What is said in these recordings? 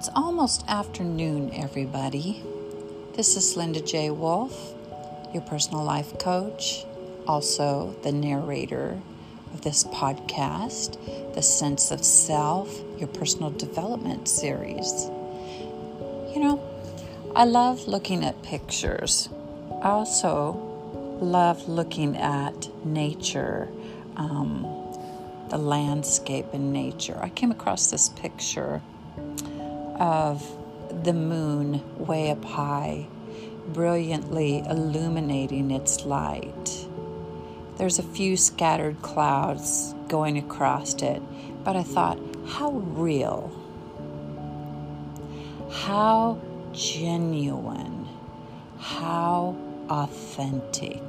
It's almost afternoon, everybody. This is Linda J. Wolff, your personal life coach, also the narrator of this podcast, The Sense of Self, your personal development series. You know, I love looking at pictures. I also love looking at nature, um, the landscape and nature. I came across this picture of the moon way up high, brilliantly illuminating its light. There's a few scattered clouds going across it, but I thought, how real, how genuine, how authentic.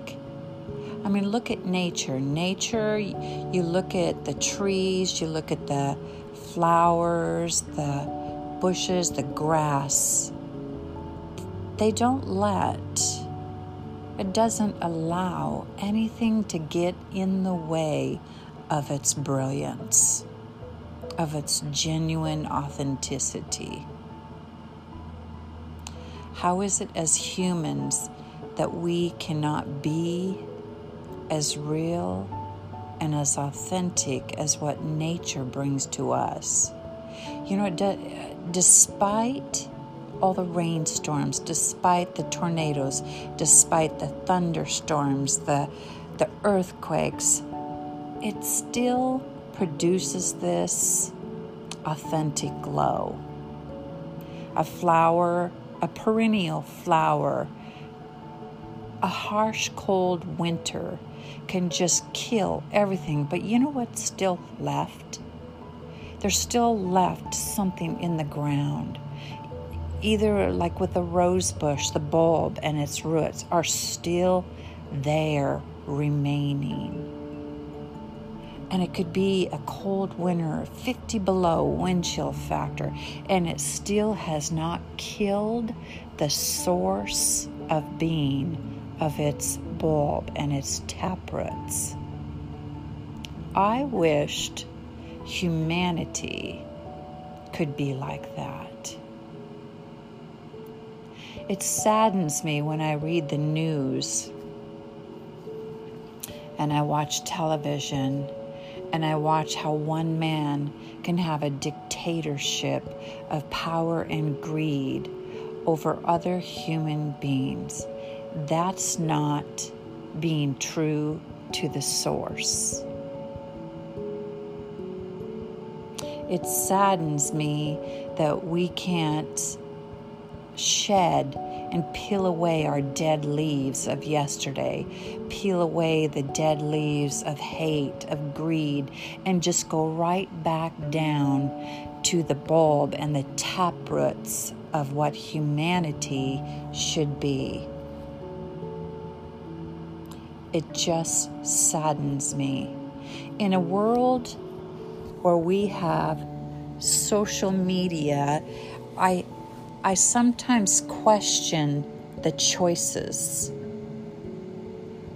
I mean, look at nature. Nature, you look at the trees, you look at the flowers, the bushes, the grass, they don't let, it doesn't allow anything to get in the way of its brilliance, of its genuine authenticity. How is it as humans that we cannot be as real and as authentic as what nature brings to us? You know, despite all the rainstorms, despite the tornadoes, despite the thunderstorms, the, the earthquakes, it still produces this authentic glow. A flower, a perennial flower, a harsh, cold winter can just kill everything. But you know what's still left? There's still left something in the ground. Either like with the rose bush, the bulb and its roots are still there remaining. And it could be a cold winter, 50 below wind chill factor, and it still has not killed the source of being of its bulb and its taproots. I wished humanity could be like that. It saddens me when I read the news and I watch television and I watch how one man can have a dictatorship of power and greed over other human beings. That's not being true to the source. It saddens me that we can't shed and peel away our dead leaves of yesterday, peel away the dead leaves of hate, of greed, and just go right back down to the bulb and the taproots of what humanity should be. It just saddens me. In a world where we have social media, I, I sometimes question the choices.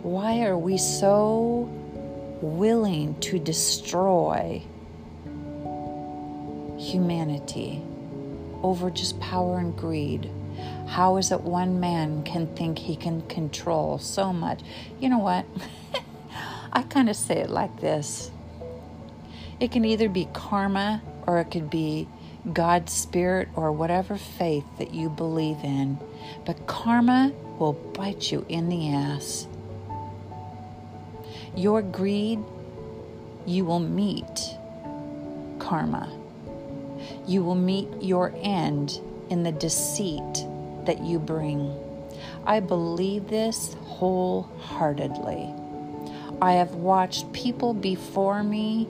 Why are we so willing to destroy humanity over just power and greed? How is it one man can think he can control so much? You know what? I kind of say it like this it can either be karma or it could be God's spirit or whatever faith that you believe in. But karma will bite you in the ass. Your greed, you will meet karma. You will meet your end in the deceit that you bring. I believe this wholeheartedly. I have watched people before me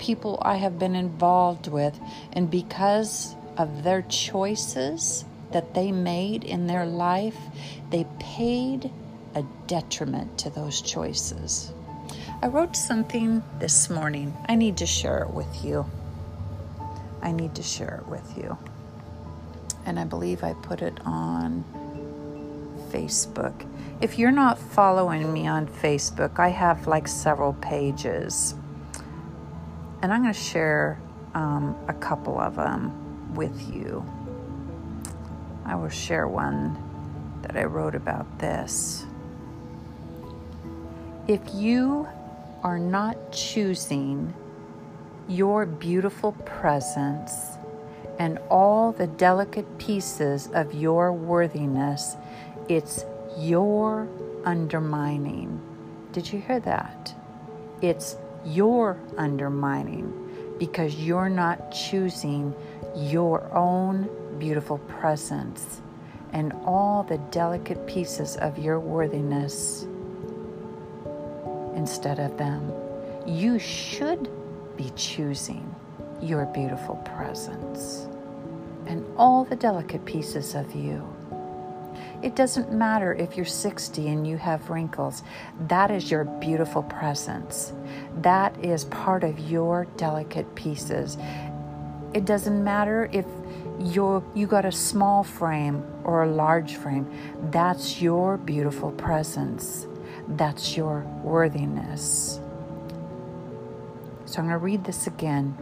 people I have been involved with, and because of their choices that they made in their life, they paid a detriment to those choices. I wrote something this morning. I need to share it with you. I need to share it with you. And I believe I put it on Facebook. If you're not following me on Facebook, I have like several pages and I'm going to share um, a couple of them with you. I will share one that I wrote about this. If you are not choosing your beautiful presence and all the delicate pieces of your worthiness, it's your undermining. Did you hear that? It's your undermining because you're not choosing your own beautiful presence and all the delicate pieces of your worthiness instead of them. You should be choosing your beautiful presence and all the delicate pieces of you. It doesn't matter if you're 60 and you have wrinkles. That is your beautiful presence. That is part of your delicate pieces. It doesn't matter if you you got a small frame or a large frame. That's your beautiful presence. That's your worthiness. So I'm going to read this again.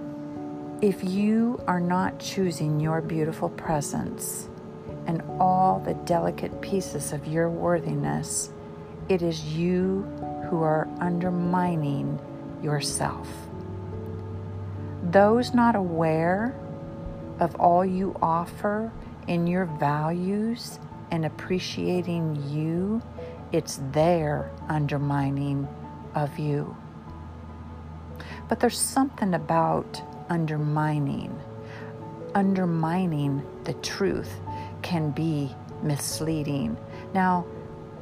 If you are not choosing your beautiful presence, and all the delicate pieces of your worthiness, it is you who are undermining yourself. Those not aware of all you offer in your values and appreciating you, it's their undermining of you. But there's something about undermining, undermining the truth can be misleading. Now,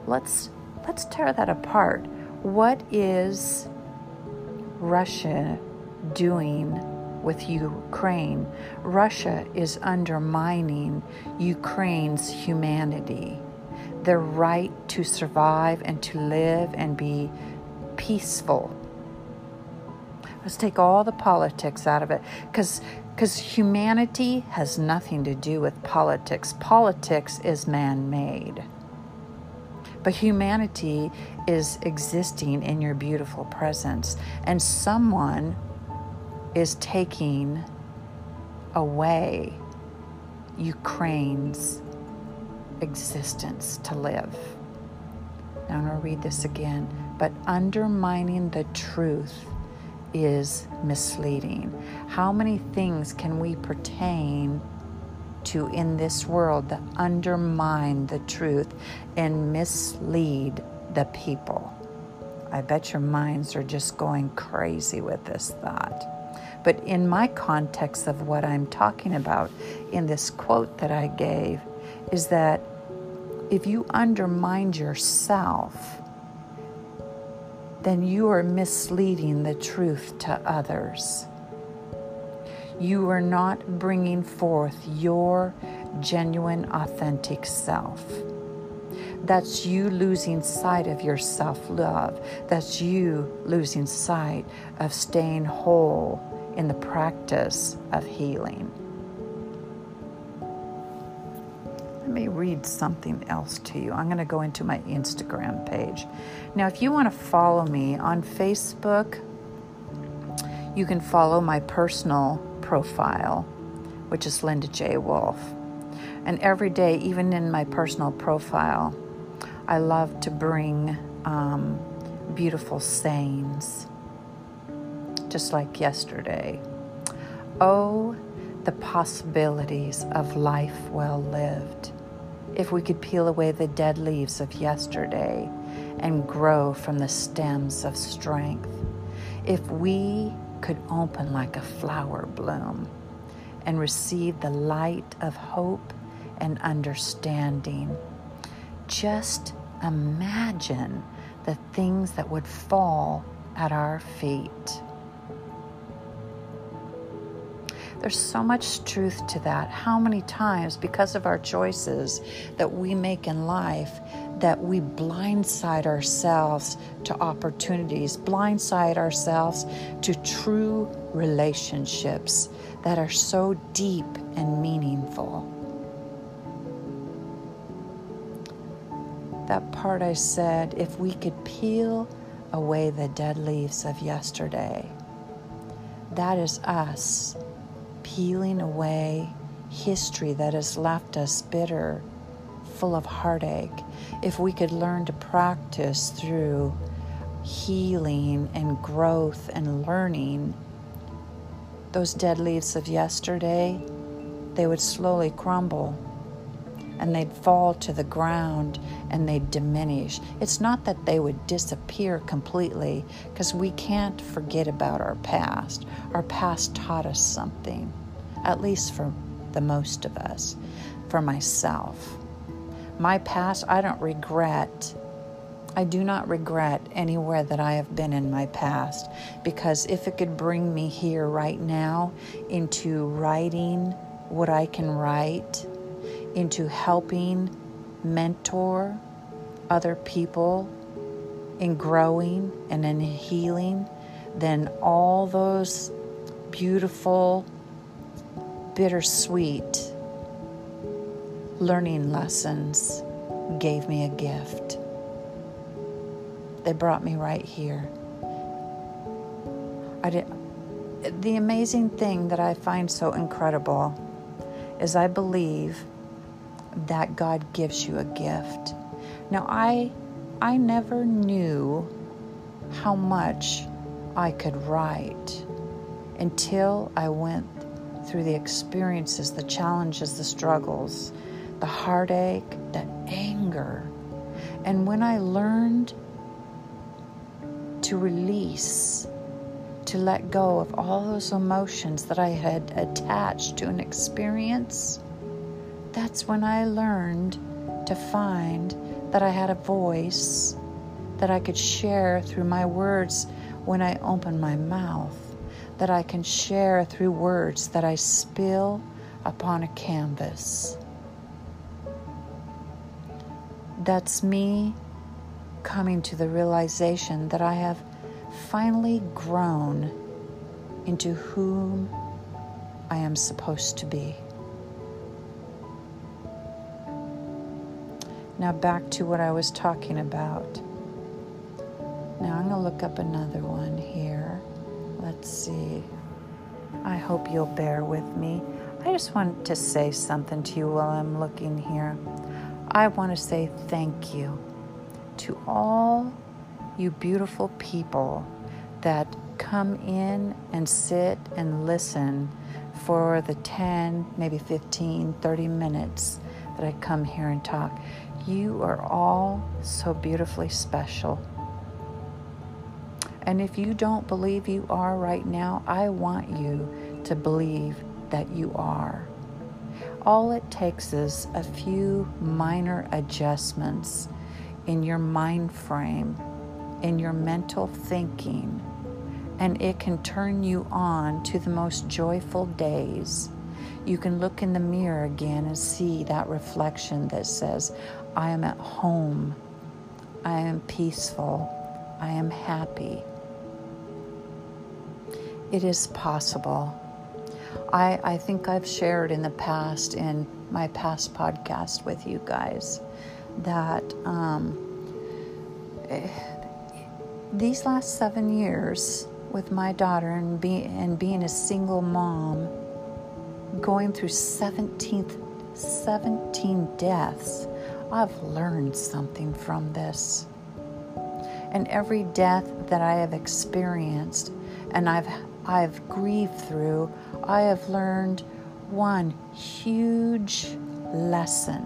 let's let's tear that apart. What is Russia doing with Ukraine? Russia is undermining Ukraine's humanity, their right to survive and to live and be peaceful. Let's take all the politics out of it because because humanity has nothing to do with politics. Politics is man made. But humanity is existing in your beautiful presence. And someone is taking away Ukraine's existence to live. Now I'm going to read this again. But undermining the truth is misleading. How many things can we pertain to in this world that undermine the truth and mislead the people? I bet your minds are just going crazy with this thought. But in my context of what I'm talking about in this quote that I gave, is that if you undermine yourself, then you are misleading the truth to others. You are not bringing forth your genuine, authentic self. That's you losing sight of your self love. That's you losing sight of staying whole in the practice of healing. Me read something else to you. I'm going to go into my Instagram page. Now, if you want to follow me on Facebook, you can follow my personal profile, which is Linda J. Wolff. And every day, even in my personal profile, I love to bring um, beautiful sayings, just like yesterday. Oh, the possibilities of life well lived if we could peel away the dead leaves of yesterday and grow from the stems of strength, if we could open like a flower bloom and receive the light of hope and understanding, just imagine the things that would fall at our feet. There's so much truth to that. How many times, because of our choices that we make in life, that we blindside ourselves to opportunities, blindside ourselves to true relationships that are so deep and meaningful. That part I said, if we could peel away the dead leaves of yesterday, that is us peeling away history that has left us bitter, full of heartache, if we could learn to practice through healing and growth and learning, those dead leaves of yesterday, they would slowly crumble and they'd fall to the ground and they'd diminish. It's not that they would disappear completely because we can't forget about our past. Our past taught us something, at least for the most of us, for myself. My past, I don't regret. I do not regret anywhere that I have been in my past because if it could bring me here right now into writing what I can write, into helping mentor other people in growing and in healing, then all those beautiful, bittersweet learning lessons gave me a gift. They brought me right here. I did, the amazing thing that I find so incredible is I believe that God gives you a gift. Now I I never knew how much I could write until I went through the experiences, the challenges, the struggles, the heartache, the anger. And when I learned to release, to let go of all those emotions that I had attached to an experience, that's when I learned to find that I had a voice that I could share through my words when I open my mouth, that I can share through words that I spill upon a canvas. That's me coming to the realization that I have finally grown into whom I am supposed to be. Now, back to what I was talking about. Now, I'm going to look up another one here. Let's see. I hope you'll bear with me. I just want to say something to you while I'm looking here. I want to say thank you to all you beautiful people that come in and sit and listen for the 10, maybe 15, 30 minutes that I come here and talk. You are all so beautifully special. And if you don't believe you are right now, I want you to believe that you are. All it takes is a few minor adjustments in your mind frame, in your mental thinking, and it can turn you on to the most joyful days. You can look in the mirror again and see that reflection that says, I am at home. I am peaceful. I am happy. It is possible. I, I think I've shared in the past, in my past podcast with you guys, that um, these last seven years with my daughter and, be, and being a single mom, going through 17, 17 deaths, I've learned something from this. And every death that I have experienced and I've I've grieved through, I have learned one huge lesson.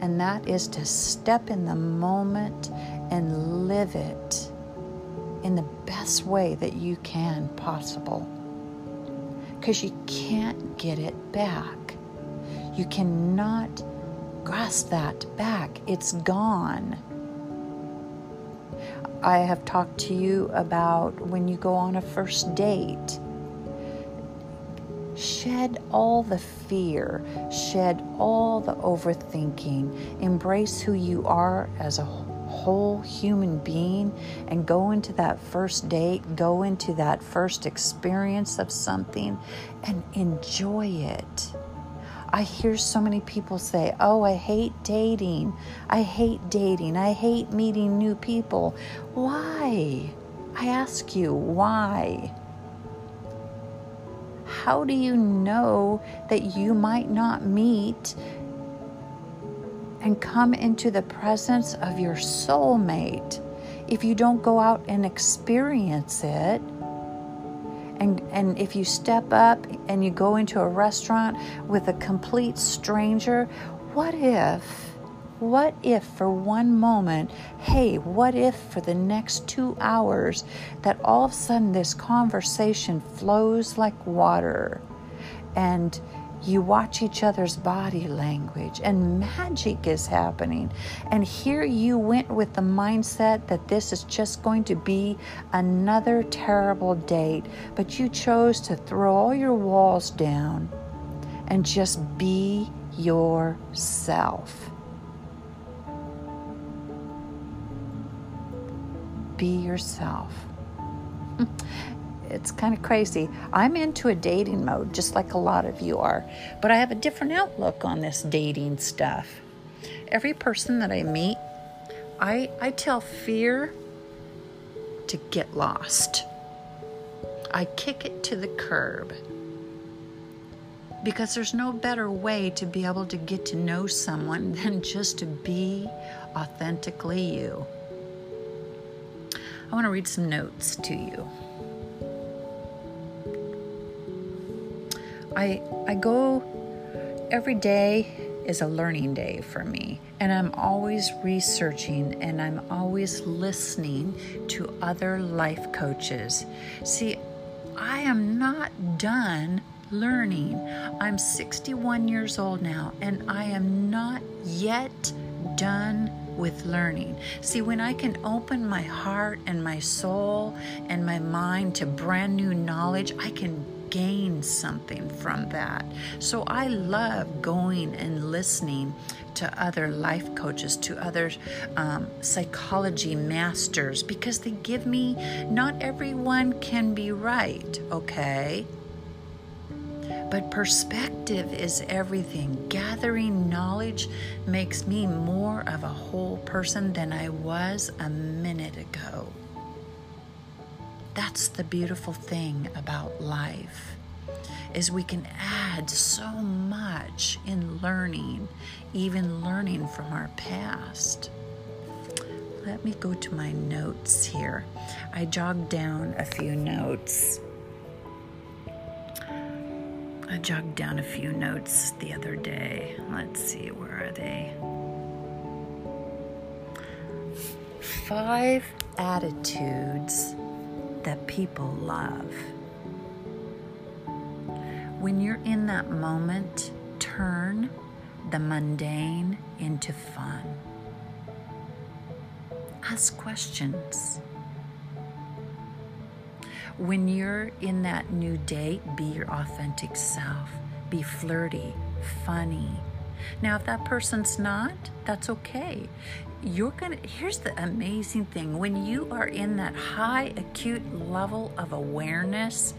And that is to step in the moment and live it in the best way that you can possible. Because you can't get it back. You cannot grasp that back. It's gone. I have talked to you about when you go on a first date. Shed all the fear, shed all the overthinking, embrace who you are as a whole human being, and go into that first date, go into that first experience of something, and enjoy it I hear so many people say, Oh, I hate dating. I hate dating. I hate meeting new people. Why? I ask you, why? how do you know that you might not meet and come into the presence of your soulmate if you don't go out and experience it? And, and if you step up and you go into a restaurant with a complete stranger, what if? What if for one moment, hey, what if for the next two hours that all of a sudden this conversation flows like water and you watch each other's body language and magic is happening. And here you went with the mindset that this is just going to be another terrible date, but you chose to throw all your walls down and just be yourself. be yourself. it's kind of crazy. I'm into a dating mode, just like a lot of you are, but I have a different outlook on this dating stuff. Every person that I meet, I, I tell fear to get lost. I kick it to the curb because there's no better way to be able to get to know someone than just to be authentically you. I want to read some notes to you. I I go every day is a learning day for me and I'm always researching and I'm always listening to other life coaches. See, I am not done learning. I'm 61 years old now and I am not yet done with learning. See, when I can open my heart and my soul and my mind to brand new knowledge, I can gain something from that. So I love going and listening to other life coaches, to other um, psychology masters, because they give me, not everyone can be right, okay? But perspective is everything. Gathering knowledge makes me more of a whole person than I was a minute ago. That's the beautiful thing about life is we can add so much in learning, even learning from our past. Let me go to my notes here. I jogged down a few notes. I jogged down a few notes the other day. Let's see, where are they? Five attitudes that people love. When you're in that moment, turn the mundane into fun. Ask questions. When you're in that new date, be your authentic self. Be flirty, funny. Now, if that person's not, that's okay. You're gonna, here's the amazing thing when you are in that high acute level of awareness,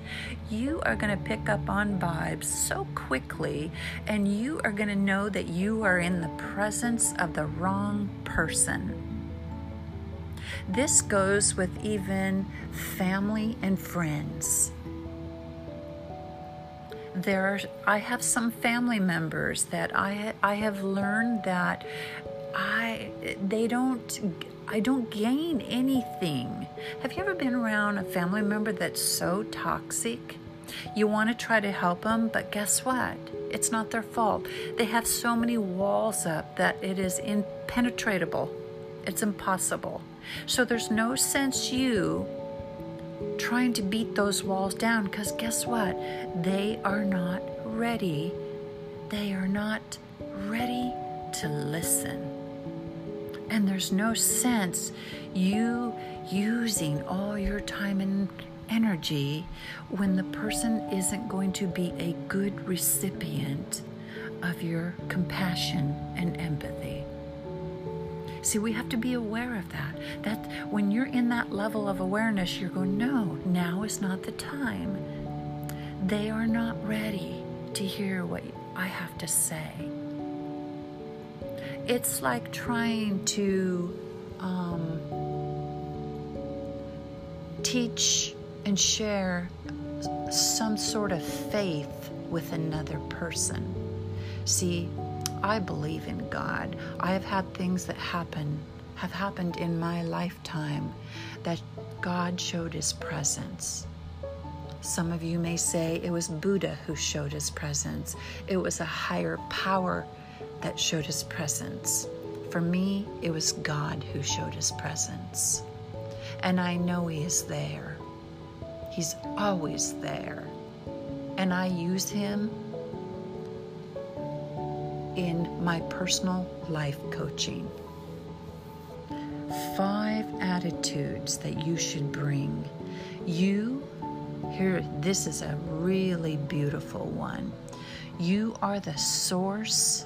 you are gonna pick up on vibes so quickly, and you are gonna know that you are in the presence of the wrong person. This goes with even family and friends. There are, I have some family members that I I have learned that I they don't I don't gain anything. Have you ever been around a family member that's so toxic? You want to try to help them, but guess what? It's not their fault. They have so many walls up that it is impenetrable. It's impossible. So there's no sense you trying to beat those walls down because guess what? They are not ready. They are not ready to listen. And there's no sense you using all your time and energy when the person isn't going to be a good recipient of your compassion and empathy. See, we have to be aware of that. That when you're in that level of awareness, you're going, no, now is not the time. They are not ready to hear what I have to say. It's like trying to um, teach and share some sort of faith with another person. See, I believe in God. I have had things that happen have happened in my lifetime that God showed his presence. Some of you may say it was Buddha who showed his presence. It was a higher power that showed his presence. For me, it was God who showed his presence. And I know he is there. He's always there. And I use him in my personal life coaching. Five attitudes that you should bring. You, here, this is a really beautiful one. You are the source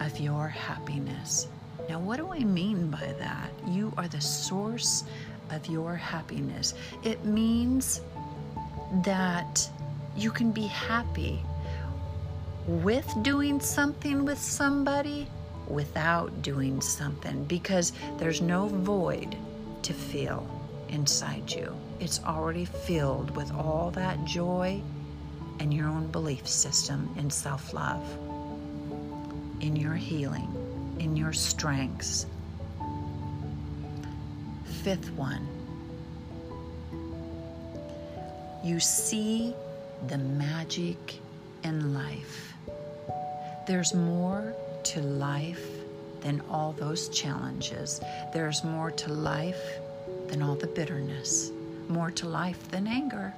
of your happiness. Now, what do I mean by that? You are the source of your happiness. It means that you can be happy with doing something with somebody without doing something because there's no void to fill inside you. It's already filled with all that joy and your own belief system in self love, in your healing, in your strengths. Fifth one, you see the magic in life. There's more to life than all those challenges. There's more to life than all the bitterness, more to life than anger,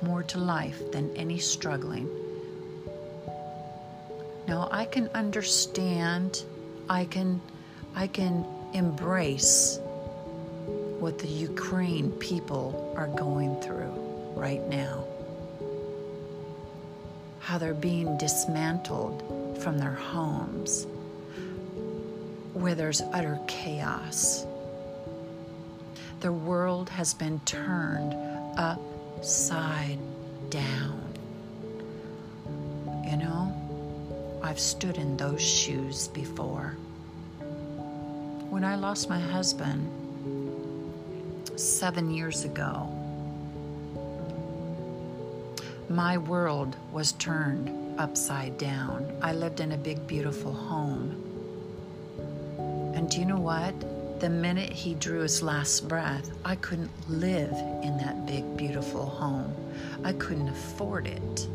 more to life than any struggling. Now I can understand, I can I can embrace what the Ukraine people are going through right now how they're being dismantled from their homes, where there's utter chaos. The world has been turned upside down. You know, I've stood in those shoes before. When I lost my husband seven years ago, my world was turned upside down. I lived in a big, beautiful home. And do you know what? The minute he drew his last breath, I couldn't live in that big, beautiful home. I couldn't afford it.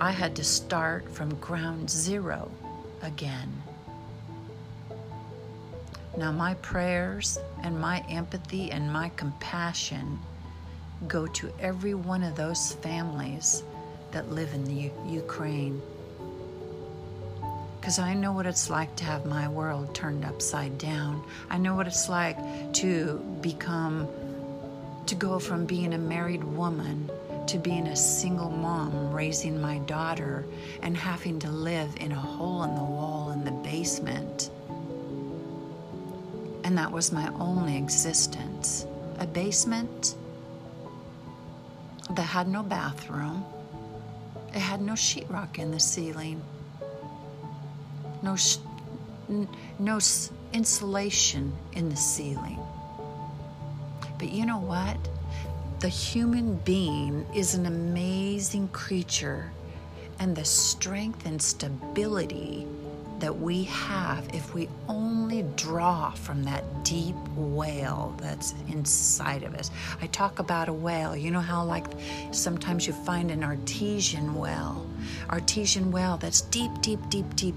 I had to start from ground zero again. Now, my prayers and my empathy and my compassion go to every one of those families that live in the U- Ukraine. Because I know what it's like to have my world turned upside down. I know what it's like to become, to go from being a married woman to being a single mom raising my daughter and having to live in a hole in the wall in the basement. And that was my only existence a basement that had no bathroom. It had no sheetrock in the ceiling. No, sh- n- no s- insulation in the ceiling. But you know what? The human being is an amazing creature, and the strength and stability that we have if we only draw from that deep well that's inside of us. I talk about a well. You know how, like, sometimes you find an artesian well, artesian well that's deep, deep, deep, deep,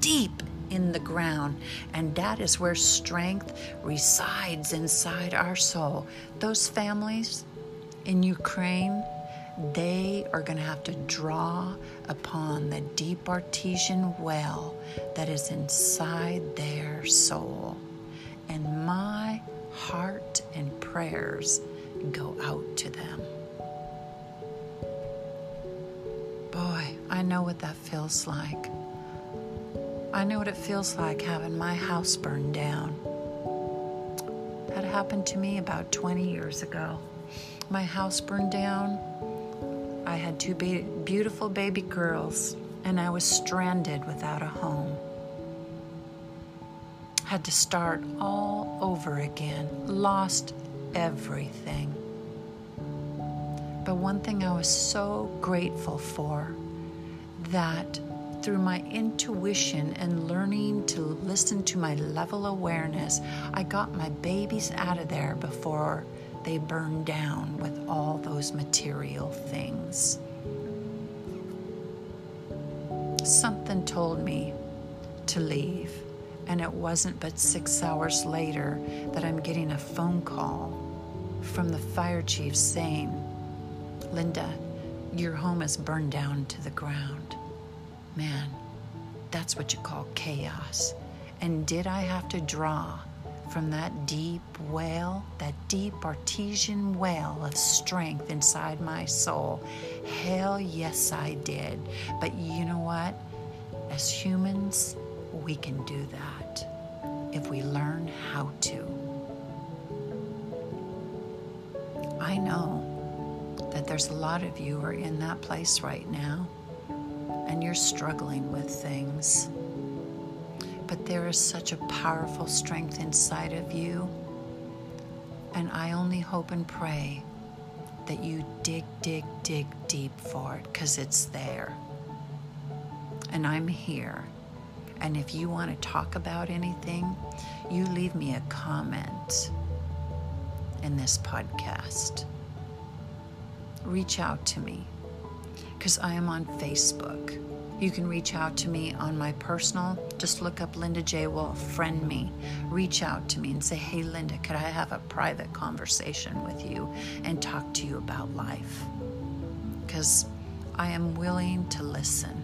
deep in the ground. And that is where strength resides inside our soul. Those families in Ukraine, they are going to have to draw upon the deep artesian well that is inside their soul. And my heart and prayers go out to them. Boy, I know what that feels like. I know what it feels like having my house burned down. That happened to me about 20 years ago. My house burned down I had two beautiful baby girls, and I was stranded without a home. Had to start all over again, lost everything. But one thing I was so grateful for that through my intuition and learning to listen to my level awareness, I got my babies out of there before they burned down with all those material things. Something told me to leave, and it wasn't but six hours later that I'm getting a phone call from the fire chief saying, Linda, your home is burned down to the ground. Man, that's what you call chaos. And did I have to draw from that deep well, that deep artesian well of strength inside my soul? Hell yes, I did. But you know what? As humans, we can do that if we learn how to. I know that there's a lot of you are in that place right now and you're struggling with things. But there is such a powerful strength inside of you. And I only hope and pray that you dig, dig, dig deep for it because it's there. And I'm here. And if you want to talk about anything, you leave me a comment in this podcast. Reach out to me because I am on Facebook. You can reach out to me on my personal, just look up Linda J. Wolff, friend me, reach out to me and say, hey, Linda, could I have a private conversation with you and talk to you about life? Because I am willing to listen.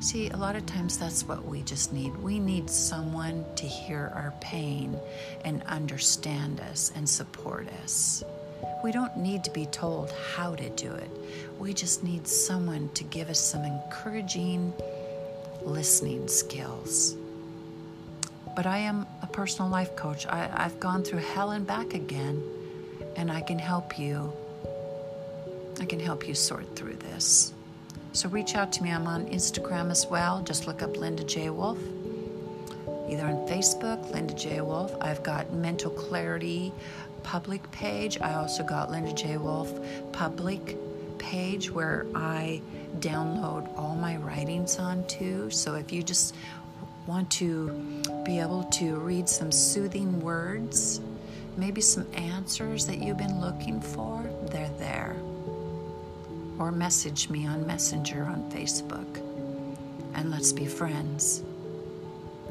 See, a lot of times that's what we just need. We need someone to hear our pain and understand us and support us. We don't need to be told how to do it. We just need someone to give us some encouraging listening skills. But I am a personal life coach. I, have gone through hell and back again, and I can help you. I can help you sort through this. So reach out to me. I'm on Instagram as well. Just look up Linda J. Wolff. Either on Facebook, Linda J. Wolff. I've got mental clarity public page. I also got Linda J. Wolff public page where I download all my writings onto. So if you just want to be able to read some soothing words, maybe some answers that you've been looking for, they're there. Or message me on Messenger on Facebook and let's be friends.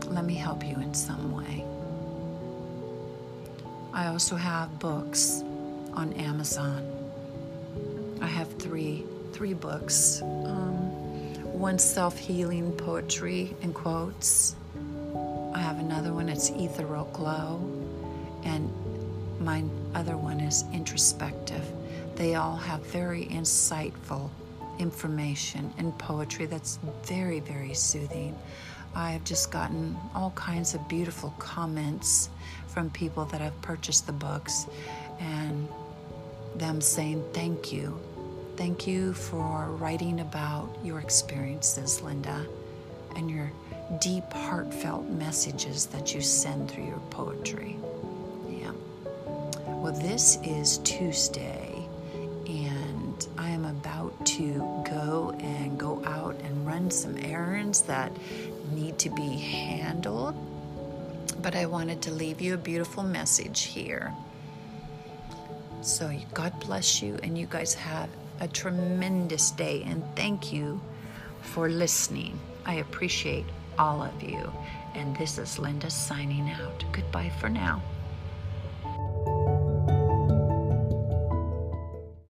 Let me help you in some way. I also have books on Amazon. I have three three books. Um, one self-healing poetry and quotes. I have another one. It's Ethereal Glow, and my other one is introspective. They all have very insightful information and poetry that's very, very soothing. I've just gotten all kinds of beautiful comments from people that have purchased the books and them saying thank you. Thank you for writing about your experiences, Linda, and your deep, heartfelt messages that you send through your poetry. Yeah. Well, this is Tuesday, and I am about to go and go out and run some errands that need to be handled but I wanted to leave you a beautiful message here. So, God bless you, and you guys have a tremendous day. And thank you for listening. I appreciate all of you. And this is Linda signing out. Goodbye for now.